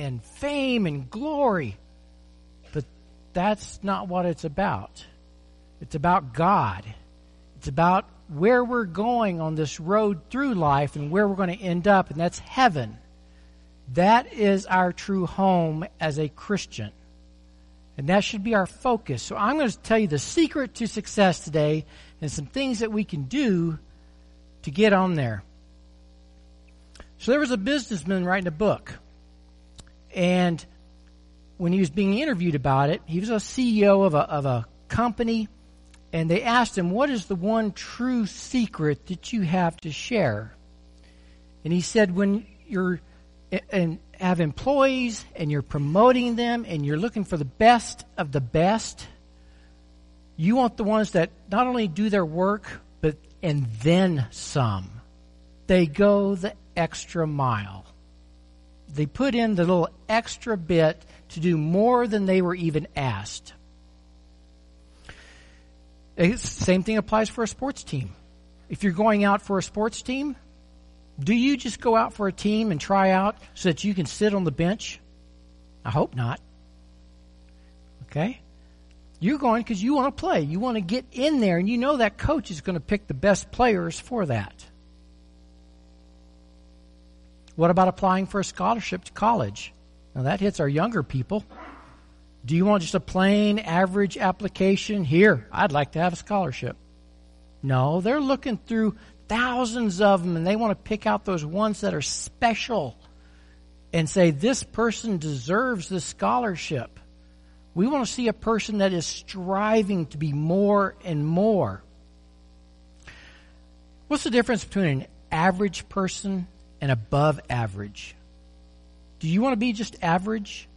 and fame and glory. But that's not what it's about. It's about God. It's about where we're going on this road through life and where we're going to end up, and that's heaven. That is our true home as a Christian. And that should be our focus. So I'm going to tell you the secret to success today and some things that we can do to get on there. So there was a businessman writing a book. And when he was being interviewed about it, he was a CEO of a, of a company. And they asked him, What is the one true secret that you have to share? And he said, When you're and have employees and you're promoting them and you're looking for the best of the best, you want the ones that not only do their work, but and then some. They go the extra mile. They put in the little extra bit to do more than they were even asked. It's, same thing applies for a sports team. If you're going out for a sports team, do you just go out for a team and try out so that you can sit on the bench? I hope not. Okay? You're going because you want to play. You want to get in there, and you know that coach is going to pick the best players for that. What about applying for a scholarship to college? Now that hits our younger people. Do you want just a plain average application? Here, I'd like to have a scholarship. No, they're looking through thousands of them and they want to pick out those ones that are special and say, this person deserves this scholarship. We want to see a person that is striving to be more and more. What's the difference between an average person and above average? Do you want to be just average?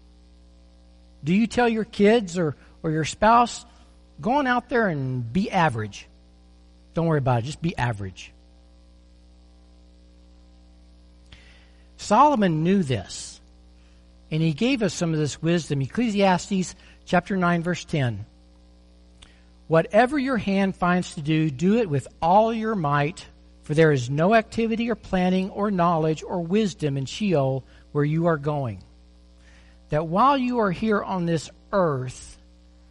Do you tell your kids or, or your spouse, go on out there and be average? Don't worry about it, just be average. Solomon knew this, and he gave us some of this wisdom. Ecclesiastes chapter 9, verse 10. Whatever your hand finds to do, do it with all your might, for there is no activity or planning or knowledge or wisdom in Sheol where you are going. That while you are here on this earth,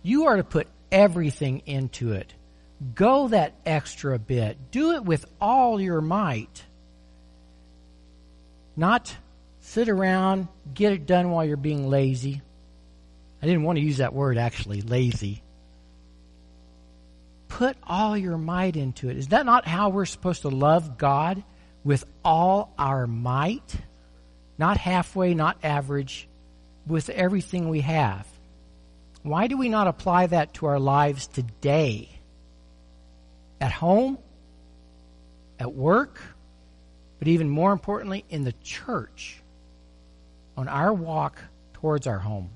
you are to put everything into it. Go that extra bit. Do it with all your might. Not sit around, get it done while you're being lazy. I didn't want to use that word actually, lazy. Put all your might into it. Is that not how we're supposed to love God? With all our might? Not halfway, not average, with everything we have. Why do we not apply that to our lives today? At home? At work? but even more importantly, in the church on our walk towards our home.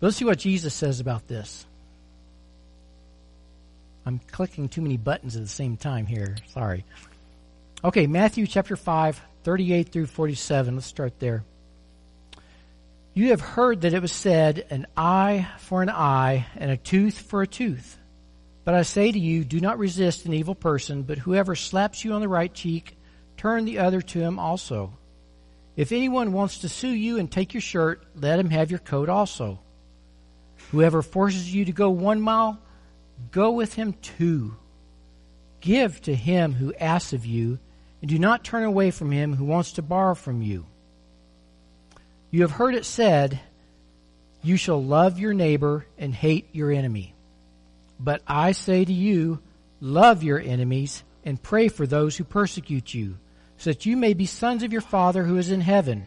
Let's see what Jesus says about this. I'm clicking too many buttons at the same time here. Sorry. Okay, Matthew chapter 5, 38 through 47. Let's start there. You have heard that it was said, an eye for an eye and a tooth for a tooth. But I say to you, do not resist an evil person, but whoever slaps you on the right cheek, turn the other to him also. If anyone wants to sue you and take your shirt, let him have your coat also. Whoever forces you to go one mile, go with him too. Give to him who asks of you, and do not turn away from him who wants to borrow from you. You have heard it said, You shall love your neighbor and hate your enemy. But I say to you, love your enemies and pray for those who persecute you, so that you may be sons of your Father who is in heaven.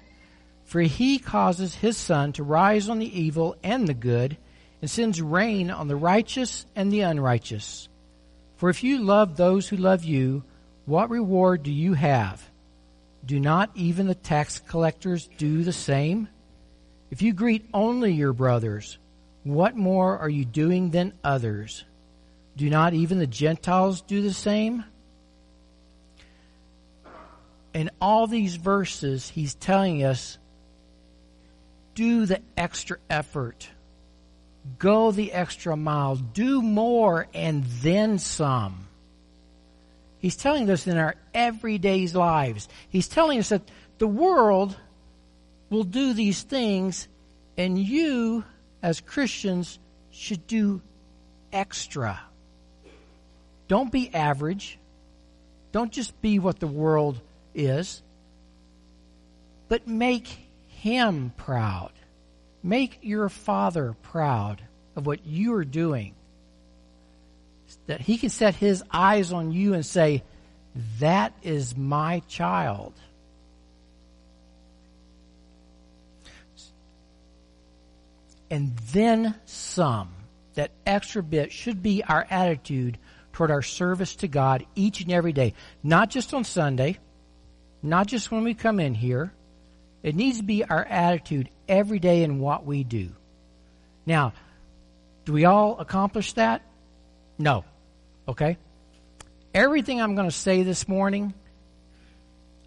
For he causes his sun to rise on the evil and the good, and sends rain on the righteous and the unrighteous. For if you love those who love you, what reward do you have? Do not even the tax collectors do the same? If you greet only your brothers, what more are you doing than others? Do not even the Gentiles do the same? In all these verses, he's telling us do the extra effort. Go the extra mile. Do more and then some. He's telling us in our everyday lives. He's telling us that the world will do these things, and you, as Christians, should do extra. Don't be average. Don't just be what the world is, but make him proud. Make your father proud of what you are doing. That he can set his eyes on you and say, That is my child. And then some. That extra bit should be our attitude toward our service to God each and every day. Not just on Sunday, not just when we come in here. It needs to be our attitude every day in what we do. Now, do we all accomplish that? No. Okay? Everything I'm going to say this morning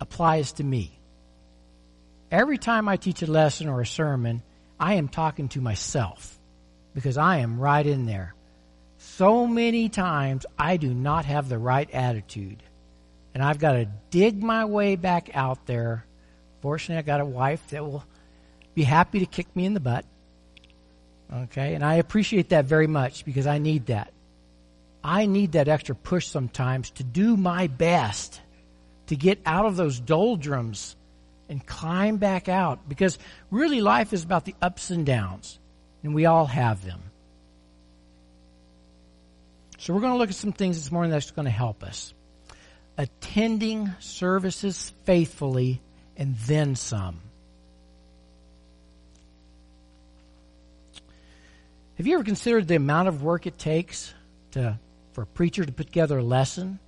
applies to me. Every time I teach a lesson or a sermon, I am talking to myself because I am right in there. So many times I do not have the right attitude. And I've got to dig my way back out there. Fortunately, I got a wife that will be happy to kick me in the butt. Okay, and I appreciate that very much because I need that. I need that extra push sometimes to do my best to get out of those doldrums and climb back out because really life is about the ups and downs, and we all have them. So we're going to look at some things this morning that's going to help us. Attending services faithfully and then some. Have you ever considered the amount of work it takes to, for a preacher to put together a lesson?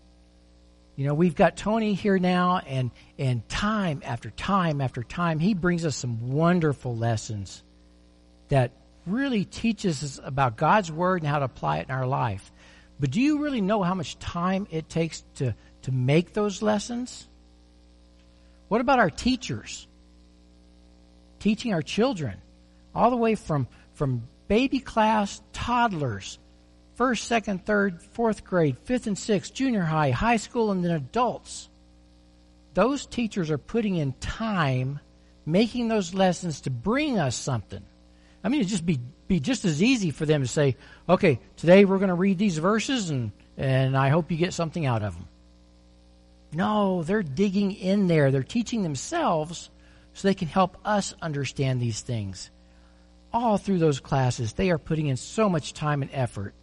You know, we've got Tony here now, and, and time after time after time, he brings us some wonderful lessons that really teaches us about God's Word and how to apply it in our life. But do you really know how much time it takes to, to make those lessons? What about our teachers? Teaching our children, all the way from, from baby class, toddlers, first, second, third, fourth grade, fifth and sixth, junior high, high school, and then adults. Those teachers are putting in time making those lessons to bring us something. I mean, it'd just be, be just as easy for them to say, okay, today we're going to read these verses and, and I hope you get something out of them. No, they're digging in there. They're teaching themselves so they can help us understand these things all through those classes, they are putting in so much time and effort.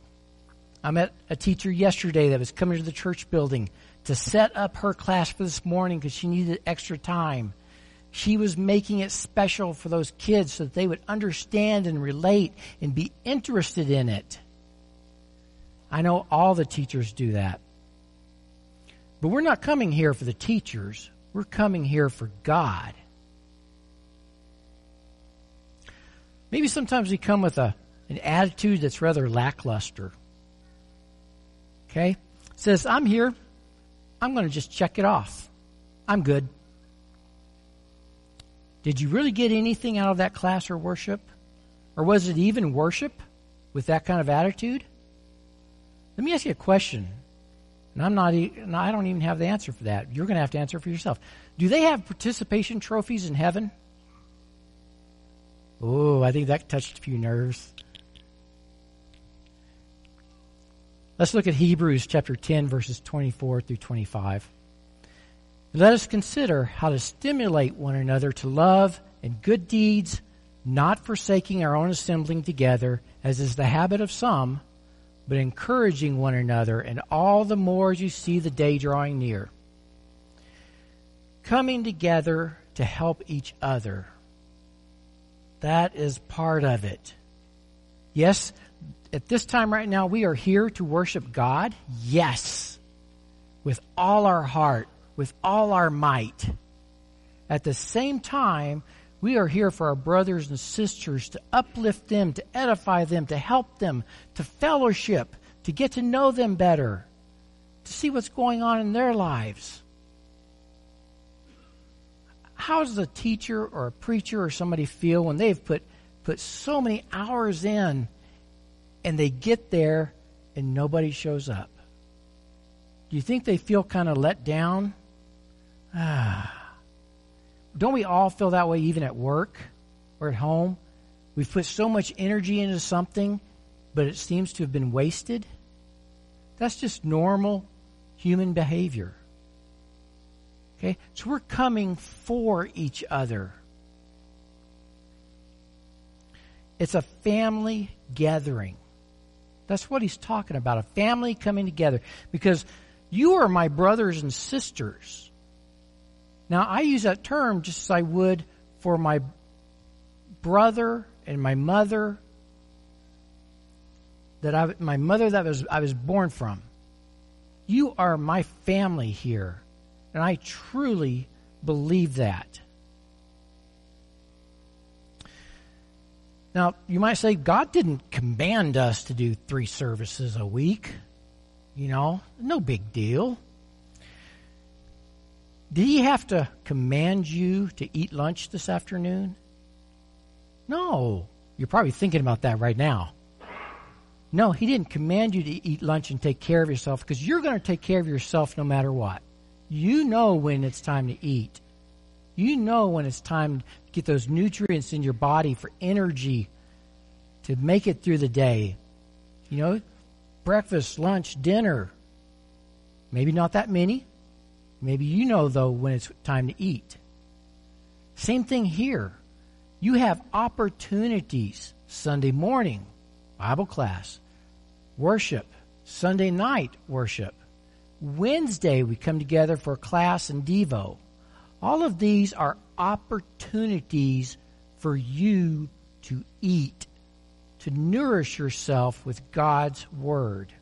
I met a teacher yesterday that was coming to the church building to set up her class for this morning because she needed extra time. She was making it special for those kids so that they would understand and relate and be interested in it. I know all the teachers do that. But we're not coming here for the teachers. We're coming here for God. Maybe sometimes we come with a, an attitude that's rather lackluster. Okay? Says, I'm here. I'm going to just check it off. I'm good. Did you really get anything out of that class or worship? Or was it even worship with that kind of attitude? Let me ask you a question. And I'm not, I don't even have the answer for that. You're going to have to answer for yourself. Do they have participation trophies in heaven? Oh, I think that touched a few nerves. Let's look at Hebrews chapter 10, verses 24 through 25. Let us consider how to stimulate one another to love and good deeds, not forsaking our own assembling together, as is the habit of some, but encouraging one another, and all the more as you see the day drawing near. Coming together to help each other that is part of it. Yes, at this time right now, we are here to worship God. Yes. With all our heart, with all our might. At the same time, we are here for our brothers and sisters to uplift them, to edify them, to help them, to fellowship, to get to know them better, to see what's going on in their lives how does a teacher or a preacher or somebody feel when they've put put so many hours in and they get there and nobody shows up? Do you think they feel kind of let down? Ah. Don't we all feel that way even at work or at home? We've put so much energy into something, but it seems to have been wasted. That's just normal human behavior. Okay? So we're coming for each other. It's a family gathering. That's what he's talking about a family coming together. Because you are my brothers and sisters. Now, I use that term just as I would for my brother and my mother that I, my mother that was, I was born from. You are my family here. And I truly believe that. Now, you might say, God didn't command us to do three services a week. You know, no big deal. Did he have to command you to eat lunch this afternoon? No. You're probably thinking about that right now. No, he didn't command you to eat lunch and take care of yourself because you're going to take care of yourself no matter what. You know when it's time to eat. You know when it's time to get those nutrients in your body for energy to make it through the day. You know, breakfast, lunch, dinner. Maybe not that many. Maybe you know, though, when it's time to eat. Same thing here. You have opportunities Sunday morning, Bible class, worship, Sunday night worship. Wednesday, we come together for class and Devo. All of these are opportunities for you to eat, to nourish yourself with God's Word.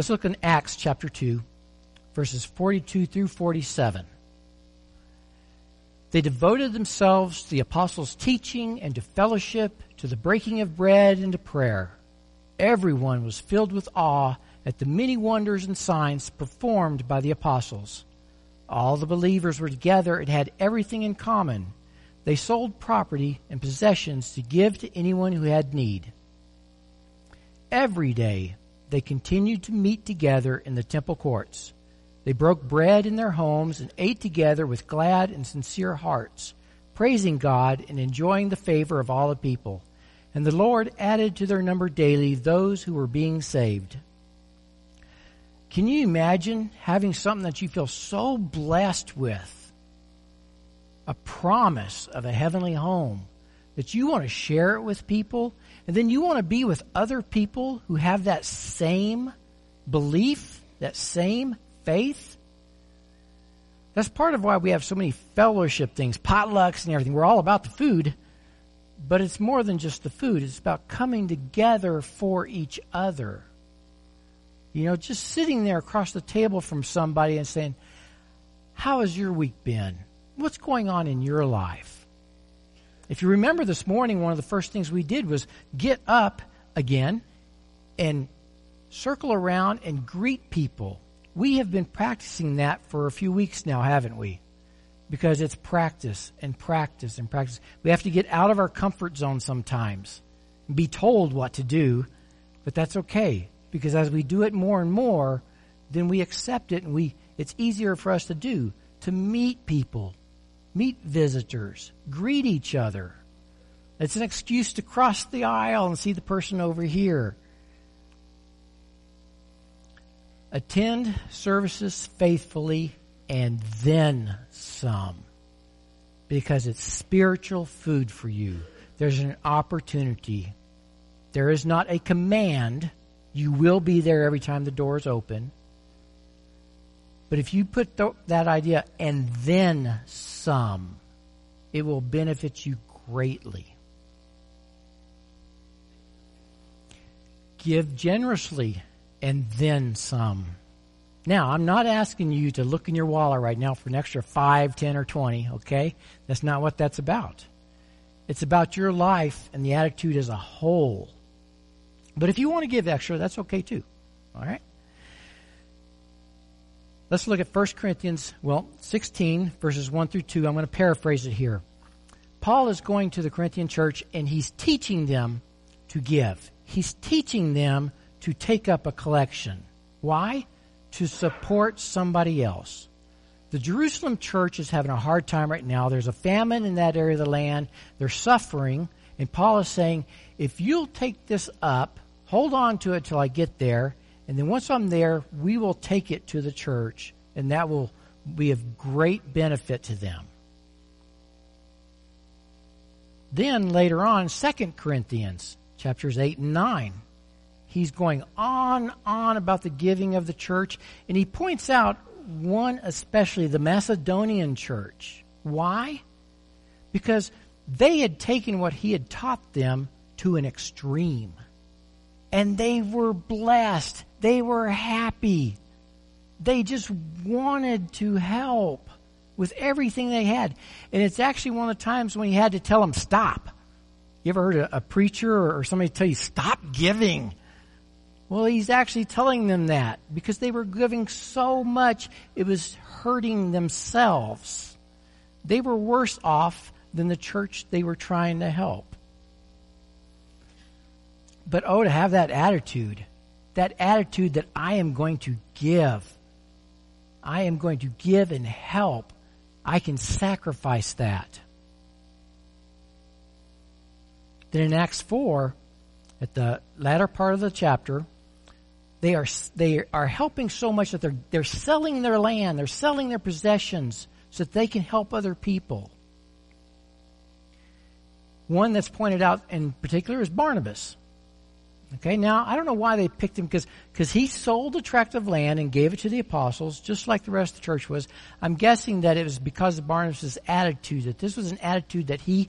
Let's look in Acts chapter 2, verses 42 through 47. They devoted themselves to the apostles' teaching and to fellowship, to the breaking of bread and to prayer. Everyone was filled with awe at the many wonders and signs performed by the apostles. All the believers were together and had everything in common. They sold property and possessions to give to anyone who had need. Every day they continued to meet together in the temple courts. They broke bread in their homes and ate together with glad and sincere hearts, praising God and enjoying the favor of all the people. And the Lord added to their number daily those who were being saved. Can you imagine having something that you feel so blessed with? A promise of a heavenly home that you want to share it with people, and then you want to be with other people who have that same belief, that same faith. That's part of why we have so many fellowship things, potlucks and everything. We're all about the food, but it's more than just the food. It's about coming together for each other. You know, just sitting there across the table from somebody and saying, How has your week been? What's going on in your life? If you remember this morning, one of the first things we did was get up again and circle around and greet people. We have been practicing that for a few weeks now, haven't we? Because it's practice and practice and practice. We have to get out of our comfort zone sometimes, be told what to do, but that's okay because as we do it more and more, then we accept it and we it's easier for us to do to meet people meet visitors, greet each other. It's an excuse to cross the aisle and see the person over here. Attend services faithfully and then some. Because it's spiritual food for you. There's an opportunity. There is not a command. You will be there every time the doors open. But if you put th- that idea and then some, it will benefit you greatly. Give generously and then some. Now, I'm not asking you to look in your wallet right now for an extra 5, 10, or 20, okay? That's not what that's about. It's about your life and the attitude as a whole. But if you want to give extra, that's okay too. All right? Let's look at 1 Corinthians, well, 16, verses 1 through 2. I'm going to paraphrase it here. Paul is going to the Corinthian church and he's teaching them to give. He's teaching them to take up a collection. Why? to support somebody else. The Jerusalem church is having a hard time right now. There's a famine in that area of the land. They're suffering. And Paul is saying, if you'll take this up, hold on to it till I get there, and then once I'm there, we will take it to the church, and that will be of great benefit to them. Then later on, 2 Corinthians chapters 8 and 9. He's going on, on about the giving of the church, and he points out one especially, the Macedonian church. Why? Because they had taken what he had taught them to an extreme. And they were blessed. They were happy. They just wanted to help with everything they had. And it's actually one of the times when he had to tell them, stop. You ever heard a, a preacher or somebody tell you, stop giving? Well, he's actually telling them that because they were giving so much, it was hurting themselves. They were worse off than the church they were trying to help. But oh, to have that attitude, that attitude that I am going to give, I am going to give and help, I can sacrifice that. Then in Acts 4, at the latter part of the chapter, they are, they are helping so much that they're, they're selling their land, they're selling their possessions so that they can help other people. One that's pointed out in particular is Barnabas. Okay, now I don't know why they picked him because because he sold a tract of land and gave it to the apostles, just like the rest of the church was. I'm guessing that it was because of Barnabas' attitude that this was an attitude that he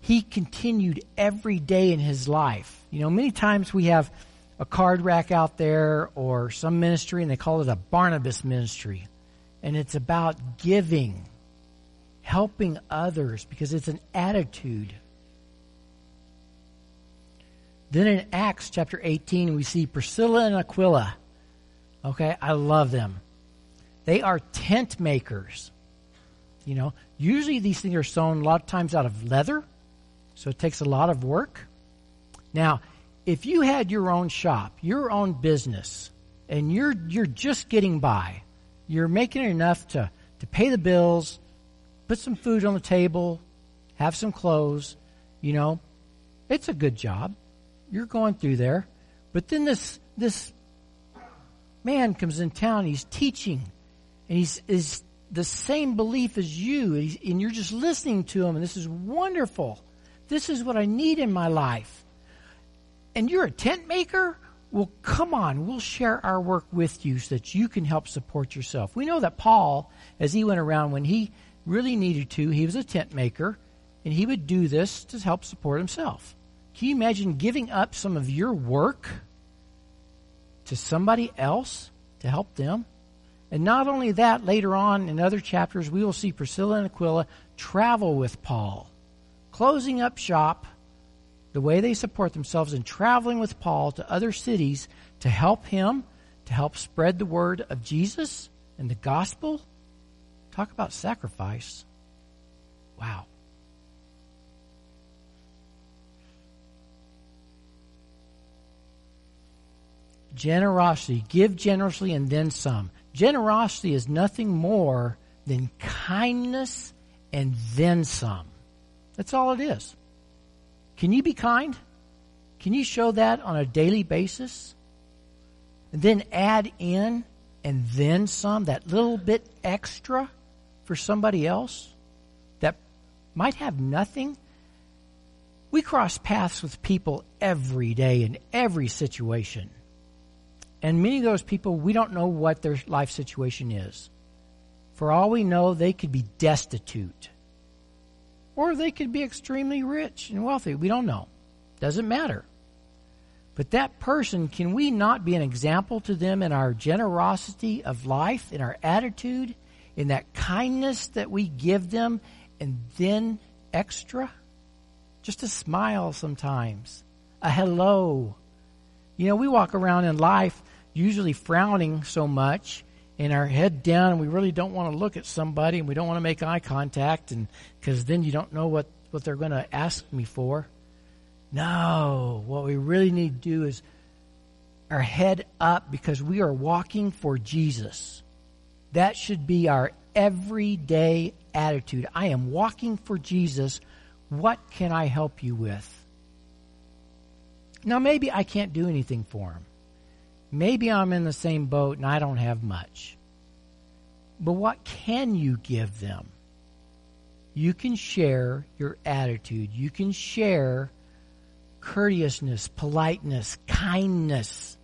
he continued every day in his life. You know, many times we have a card rack out there or some ministry and they call it a Barnabas ministry. And it's about giving, helping others because it's an attitude. Then in Acts chapter 18, we see Priscilla and Aquila. Okay, I love them. They are tent makers. You know, usually these things are sewn a lot of times out of leather, so it takes a lot of work. Now, if you had your own shop, your own business, and you're you're just getting by, you're making enough to to pay the bills, put some food on the table, have some clothes, you know, it's a good job. You're going through there. But then this this man comes in town, he's teaching, and he's is the same belief as you, and you're just listening to him, and this is wonderful. This is what I need in my life and you're a tent maker? Well, come on, we'll share our work with you so that you can help support yourself. We know that Paul, as he went around when he really needed to, he was a tent maker, and he would do this to help support himself. Can you imagine giving up some of your work to somebody else to help them? And not only that, later on in other chapters, we will see Priscilla and Aquila travel with Paul, closing up shop the way they support themselves in traveling with Paul to other cities to help him, to help spread the word of Jesus and the gospel. Talk about sacrifice. Wow. Generosity. Give generously and then some. Generosity is nothing more than kindness and then some. That's all it is. Can you be kind? Can you show that on a daily basis? And then add in and then some, that little bit extra for somebody else that might have nothing? We cross paths with people every day in every situation. And many of those people, we don't know what their life situation is. For all we know, they could be destitute. Or they could be extremely rich and wealthy. We don't know. Doesn't matter. But that person, can we not be an example to them in our generosity of life, in our attitude, in that kindness that we give them, and then extra? Just a smile sometimes, a hello. You know, we walk around in life usually frowning so much and our head down and we really don't want to look at somebody and we don't want to make eye contact and because then you don't know what, what they're going to ask me for. No, what we really need to do is our head up because we are walking for Jesus. That should be our everyday attitude. I am walking for Jesus. What can I help you with? Now, maybe I can't do anything for him. Maybe I'm in the same boat and I don't have much. But what can you give them? You can share your attitude. You can share courteousness, politeness, kindness.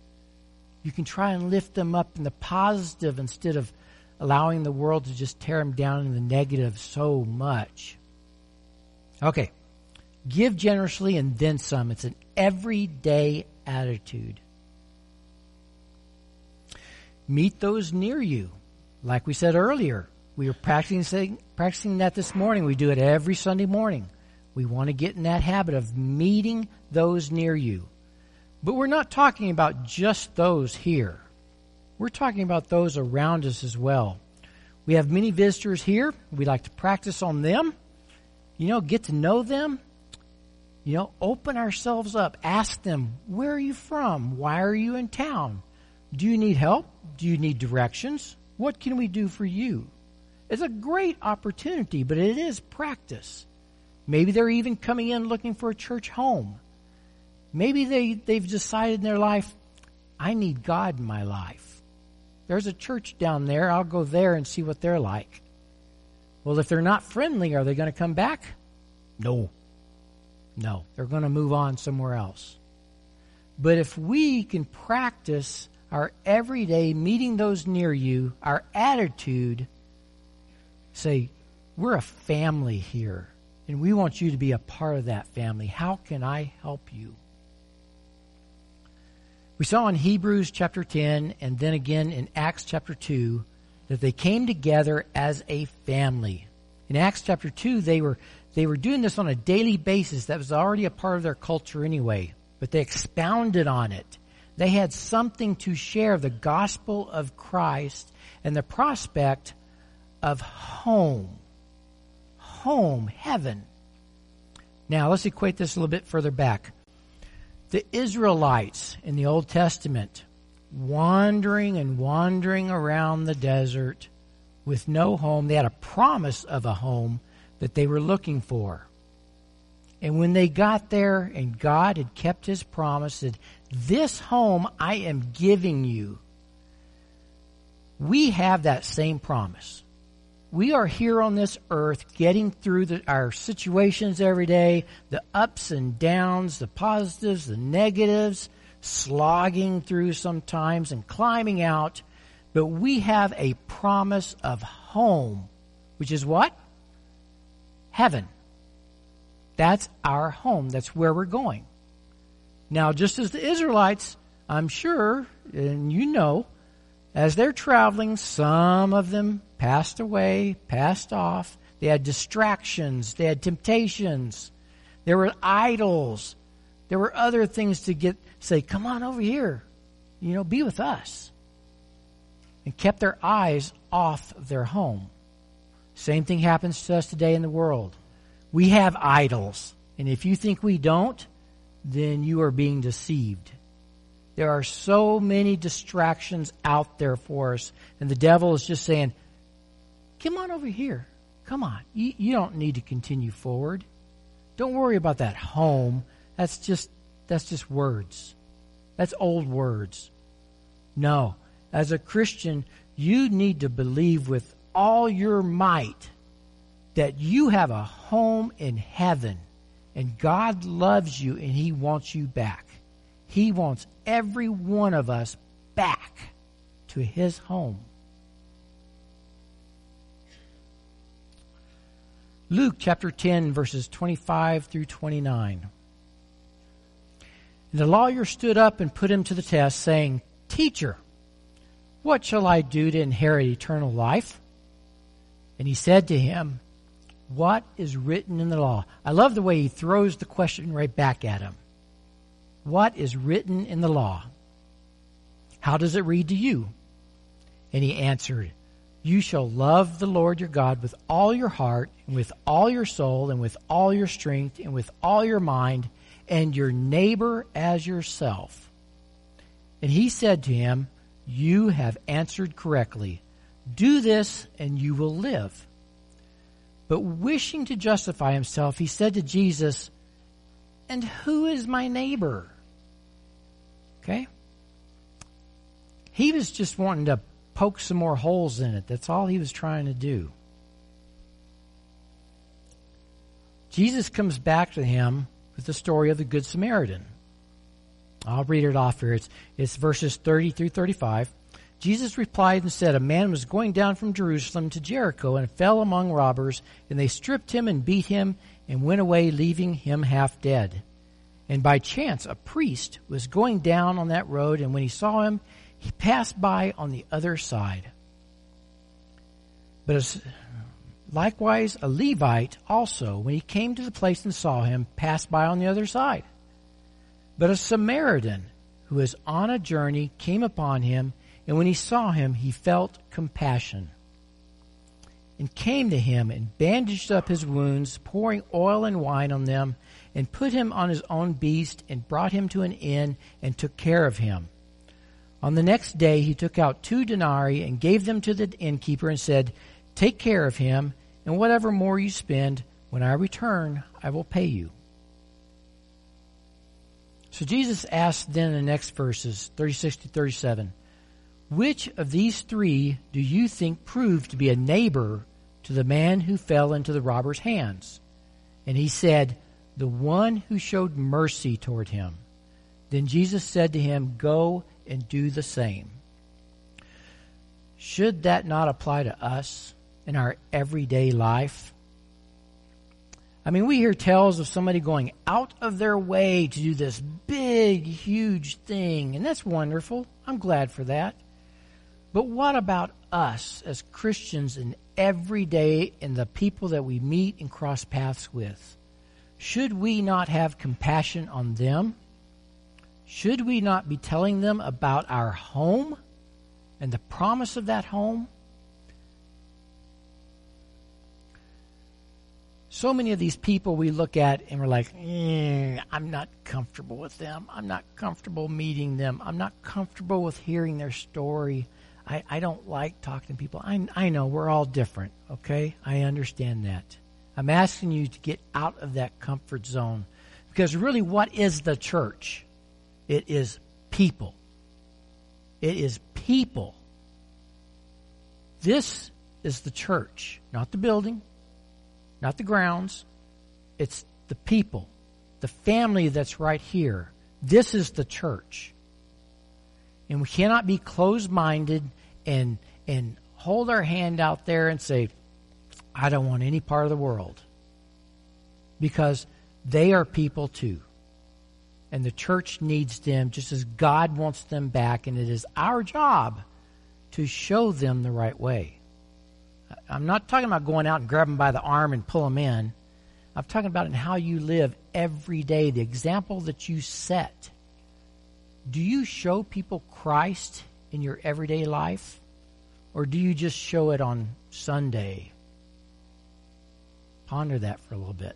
You can try and lift them up in the positive instead of allowing the world to just tear them down in the negative so much. Okay. Give generously and then some. It's an everyday attitude. Meet those near you. Like we said earlier, we were practicing, practicing that this morning. We do it every Sunday morning. We want to get in that habit of meeting those near you. But we're not talking about just those here. We're talking about those around us as well. We have many visitors here. We like to practice on them. You know, get to know them. You know, open ourselves up. Ask them, where are you from? Why are you in town? Do you need help? Do you need directions? What can we do for you? It's a great opportunity, but it is practice. Maybe they're even coming in looking for a church home. Maybe they, they've decided in their life, I need God in my life. There's a church down there. I'll go there and see what they're like. Well, if they're not friendly, are they going to come back? No. No. They're going to move on somewhere else. But if we can practice our everyday meeting those near you, our attitude, say, we're a family here, and we want you to be a part of that family. How can I help you? We saw in Hebrews chapter 10 and then again in Acts chapter 2 that they came together as a family. In Acts chapter 2, they were, they were doing this on a daily basis. That was already a part of their culture anyway, but they expounded on it. They had something to share the gospel of Christ and the prospect of home. Home, heaven. Now, let's equate this a little bit further back the Israelites in the Old Testament wandering and wandering around the desert with no home. They had a promise of a home that they were looking for. And when they got there and God had kept his promise, said, This home I am giving you. We have that same promise we are here on this earth getting through the, our situations every day, the ups and downs, the positives, the negatives, slogging through sometimes and climbing out. But we have a promise of home, which is what? Heaven. That's our home. That's where we're going. Now, just as the Israelites, I'm sure, and you know, as they're traveling, some of them passed away, passed off. They had distractions. They had temptations. There were idols. There were other things to get, say, come on over here. You know, be with us. And kept their eyes off their home. Same thing happens to us today in the world. We have idols. And if you think we don't, then you are being deceived. There are so many distractions out there for us. And the devil is just saying, come on over here. Come on. You, you don't need to continue forward. Don't worry about that home. That's just, that's just words. That's old words. No. As a Christian, you need to believe with all your might that you have a home in heaven and God loves you and He wants you back. He wants every one of us back to his home. Luke chapter 10, verses 25 through 29. And the lawyer stood up and put him to the test, saying, Teacher, what shall I do to inherit eternal life? And he said to him, What is written in the law? I love the way he throws the question right back at him. What is written in the law? How does it read to you? And he answered, You shall love the Lord your God with all your heart, and with all your soul, and with all your strength, and with all your mind, and your neighbor as yourself. And he said to him, You have answered correctly. Do this and you will live. But wishing to justify himself, he said to Jesus, And who is my neighbor? Okay? He was just wanting to poke some more holes in it. That's all he was trying to do. Jesus comes back to him with the story of the Good Samaritan. I'll read it off here. It's, it's verses 30 through 35. Jesus replied and said, A man was going down from Jerusalem to Jericho and fell among robbers, and they stripped him and beat him and went away, leaving him half dead. And by chance, a priest was going down on that road, and when he saw him, he passed by on the other side. But likewise, a Levite also, when he came to the place and saw him, passed by on the other side. But a Samaritan, who was on a journey, came upon him, and when he saw him, he felt compassion and came to him and bandaged up his wounds, pouring oil and wine on them, and put him on his own beast and brought him to an inn and took care of him. On the next day he took out two denarii and gave them to the innkeeper and said, Take care of him, and whatever more you spend, when I return, I will pay you. So Jesus asked then in the next verses, 36 to 37, Which of these three do you think proved to be a neighbor to the man who fell into the robber's hands? And he said, The one who showed mercy toward him. Then Jesus said to him, Go and do the same. Should that not apply to us in our everyday life? I mean, we hear tales of somebody going out of their way to do this big, huge thing, and that's wonderful. I'm glad for that. But what about us as Christians in every day and the people that we meet and cross paths with? Should we not have compassion on them? Should we not be telling them about our home and the promise of that home? so many of these people we look at and we're like, eh, I'm not comfortable with them. I'm not comfortable meeting them. I'm not comfortable with hearing their story. I, I don't like talking to people. I, I know we're all different, okay? I understand that. I'm asking you to get out of that comfort zone because really, what is the church? It is people. It is people. This is the church, not the building, not the grounds. It's the people, the family that's right here. This is the church. And we cannot be closed minded and, and hold our hand out there and say, I don't want any part of the world. Because they are people too. And the church needs them just as God wants them back. And it is our job to show them the right way. I'm not talking about going out and grab them by the arm and pull them in. I'm talking about in how you live every day, the example that you set. Do you show people Christ in your everyday life? Or do you just show it on Sunday? Ponder that for a little bit.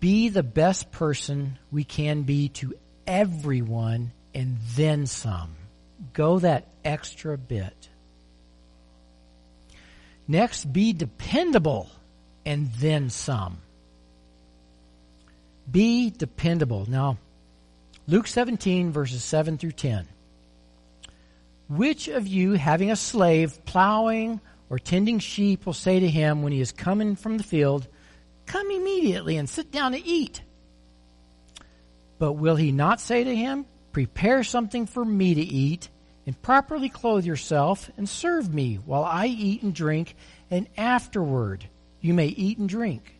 Be the best person we can be to everyone and then some. Go that extra bit. Next, be dependable and then some. Be dependable. Now, Luke 17, verses 7 through 10. Which of you, having a slave plowing or tending sheep, will say to him when he is coming from the field, Come immediately and sit down to eat? But will he not say to him, Prepare something for me to eat, and properly clothe yourself and serve me while I eat and drink, and afterward you may eat and drink.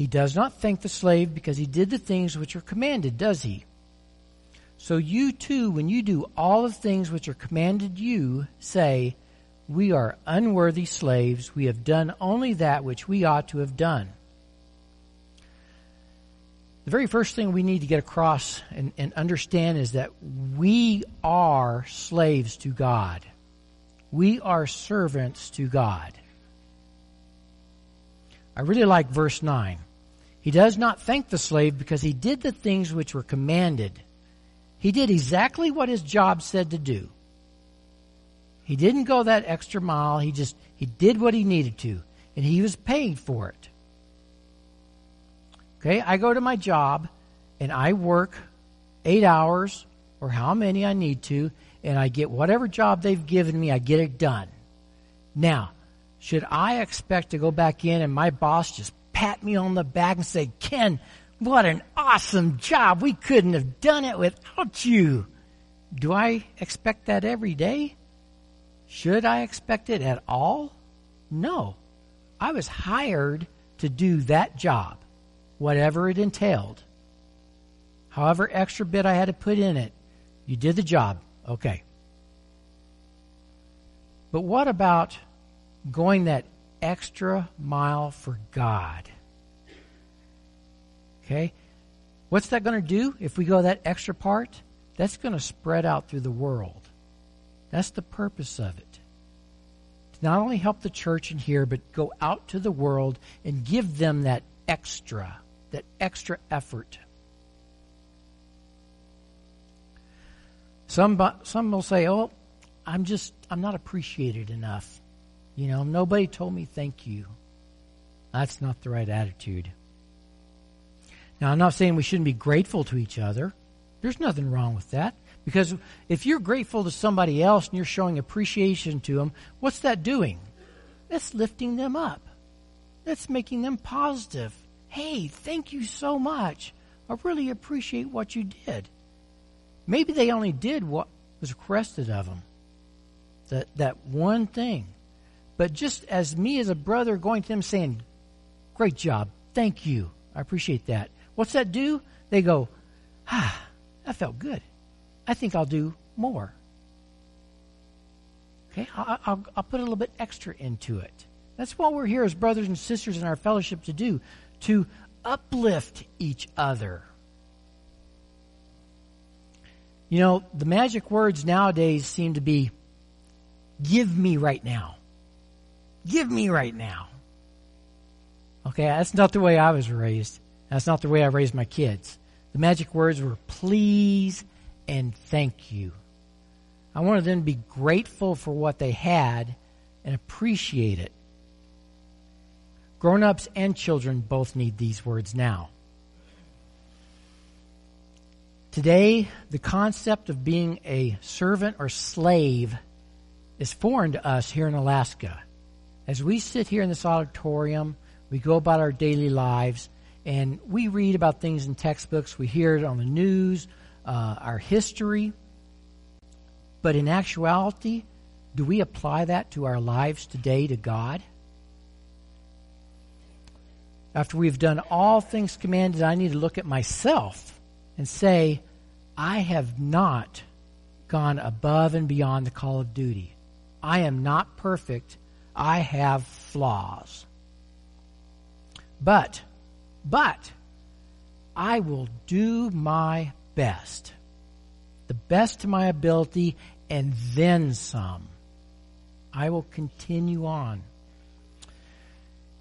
He does not thank the slave because he did the things which are commanded, does he? So you too, when you do all the things which are commanded you, say, We are unworthy slaves. We have done only that which we ought to have done. The very first thing we need to get across and, and understand is that we are slaves to God. We are servants to God. I really like verse 9. He does not thank the slave because he did the things which were commanded. He did exactly what his job said to do. He didn't go that extra mile. He just, he did what he needed to. And he was paid for it. Okay, I go to my job and I work eight hours or how many I need to, and I get whatever job they've given me, I get it done. Now, should I expect to go back in and my boss just pat me on the back and say, Ken, what an awesome job. We couldn't have done it without you. Do I expect that every day? Should I expect it at all? No. I was hired to do that job, whatever it entailed. However extra bit I had to put in it, you did the job. Okay. But what about going that extra mile for God? Okay? What's that going to do if we go that extra part? That's going to spread out through the world. That's the purpose of it. To not only help the church in here, but go out to the world and give them that extra, that extra effort. Some, some will say, oh, I'm just, I'm not appreciated enough. You know, nobody told me thank you. That's not the right attitude. Now, I'm not saying we shouldn't be grateful to each other. There's nothing wrong with that. Because if you're grateful to somebody else and you're showing appreciation to them, what's that doing? That's lifting them up. That's making them positive. Hey, thank you so much. I really appreciate what you did. Maybe they only did what was requested of them. That, that one thing. But just as me as a brother going to them saying, Great job. Thank you. I appreciate that. What's that do? They go, ah, that felt good. I think I'll do more. Okay, I'll, I'll, I'll, put a little bit extra into it. That's what we're here as brothers and sisters in our fellowship to do, to uplift each other. You know, the magic words nowadays seem to be, give me right now. Give me right now. Okay, that's not the way I was raised. That's not the way I raised my kids. The magic words were please and thank you. I wanted them to be grateful for what they had and appreciate it. Grown ups and children both need these words now. Today, the concept of being a servant or slave is foreign to us here in Alaska. As we sit here in this auditorium, we go about our daily lives, and we read about things in textbooks, we hear it on the news, uh, our history. But in actuality, do we apply that to our lives today to God? After we've done all things commanded, I need to look at myself and say, I have not gone above and beyond the call of duty. I am not perfect. I have flaws. But but I will do my best, the best to my ability, and then some. I will continue on.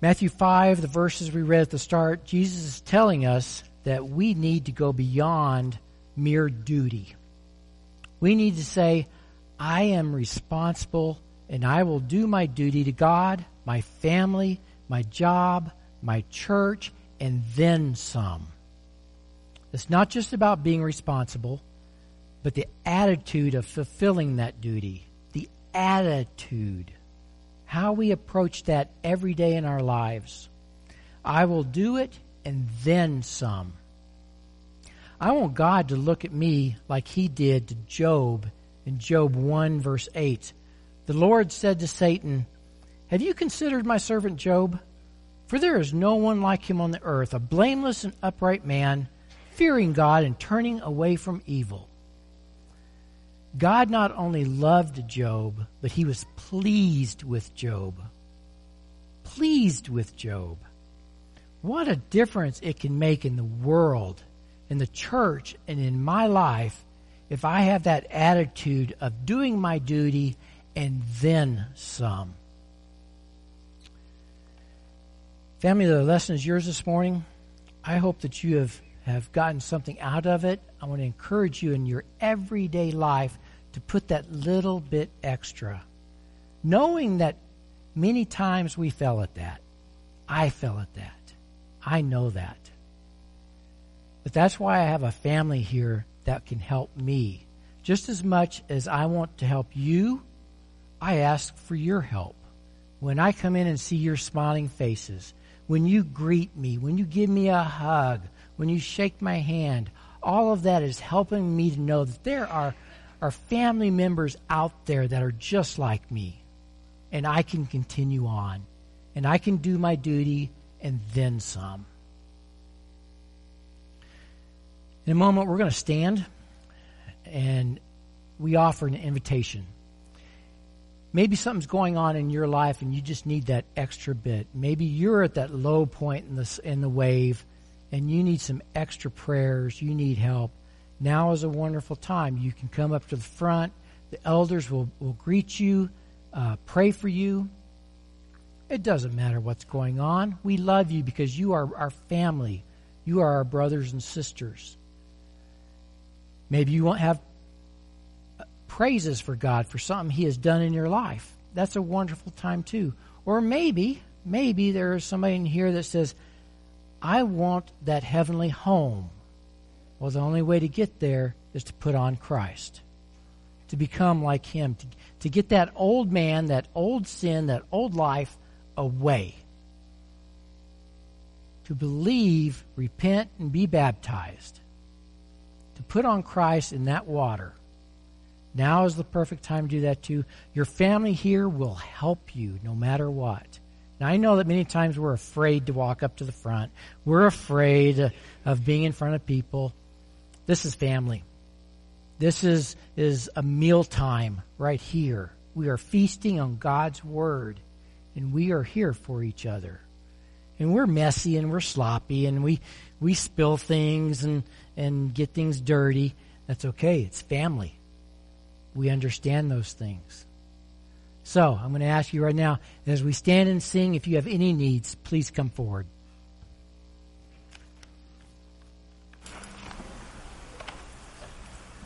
Matthew 5, the verses we read at the start, Jesus is telling us that we need to go beyond mere duty. We need to say, I am responsible and I will do my duty to God, my family, my job, my church, and then some. It's not just about being responsible, but the attitude of fulfilling that duty. The attitude. How we approach that every day in our lives. I will do it and then some. I want God to look at me like he did to Job in Job 1 verse 8. The Lord said to Satan, Have you considered my servant Job? For there is no one like him on the earth, a blameless and upright man, fearing God and turning away from evil. God not only loved Job, but he was pleased with Job. Pleased with Job. What a difference it can make in the world, in the church, and in my life if I have that attitude of doing my duty and then some. Family, the lesson is yours this morning. I hope that you have have gotten something out of it, I want to encourage you in your everyday life to put that little bit extra. Knowing that many times we fell at that. I fell at that. I know that. But that's why I have a family here that can help me. Just as much as I want to help you, I ask for your help. When I come in and see your smiling faces, when you greet me, when you give me a hug, when you shake my hand, all of that is helping me to know that there are, are family members out there that are just like me. And I can continue on. And I can do my duty and then some. In a moment, we're going to stand and we offer an invitation. Maybe something's going on in your life and you just need that extra bit. Maybe you're at that low point in the, in the wave and you need some extra prayers. You need help. Now is a wonderful time. You can come up to the front. The elders will, will greet you, uh, pray for you. It doesn't matter what's going on. We love you because you are our family. You are our brothers and sisters. Maybe you won't have praises for God for something He has done in your life. That's a wonderful time too. Or maybe, maybe there is somebody in here that says, I want that heavenly home. Well, the only way to get there is to put on Christ, to become like Him, to, to get that old man, that old sin, that old life away. To believe, repent, and be baptized to put on Christ in that water. Now is the perfect time to do that too. Your family here will help you no matter what. Now I know that many times we're afraid to walk up to the front. We're afraid of being in front of people. This is family. This is, is a meal time right here. We are feasting on God's Word and we are here for each other. And we're messy and we're sloppy and we, we spill things and, and get things dirty. That's okay. It's family. We understand those things. So I'm going to ask you right now, as we stand and sing, if you have any needs, please come forward.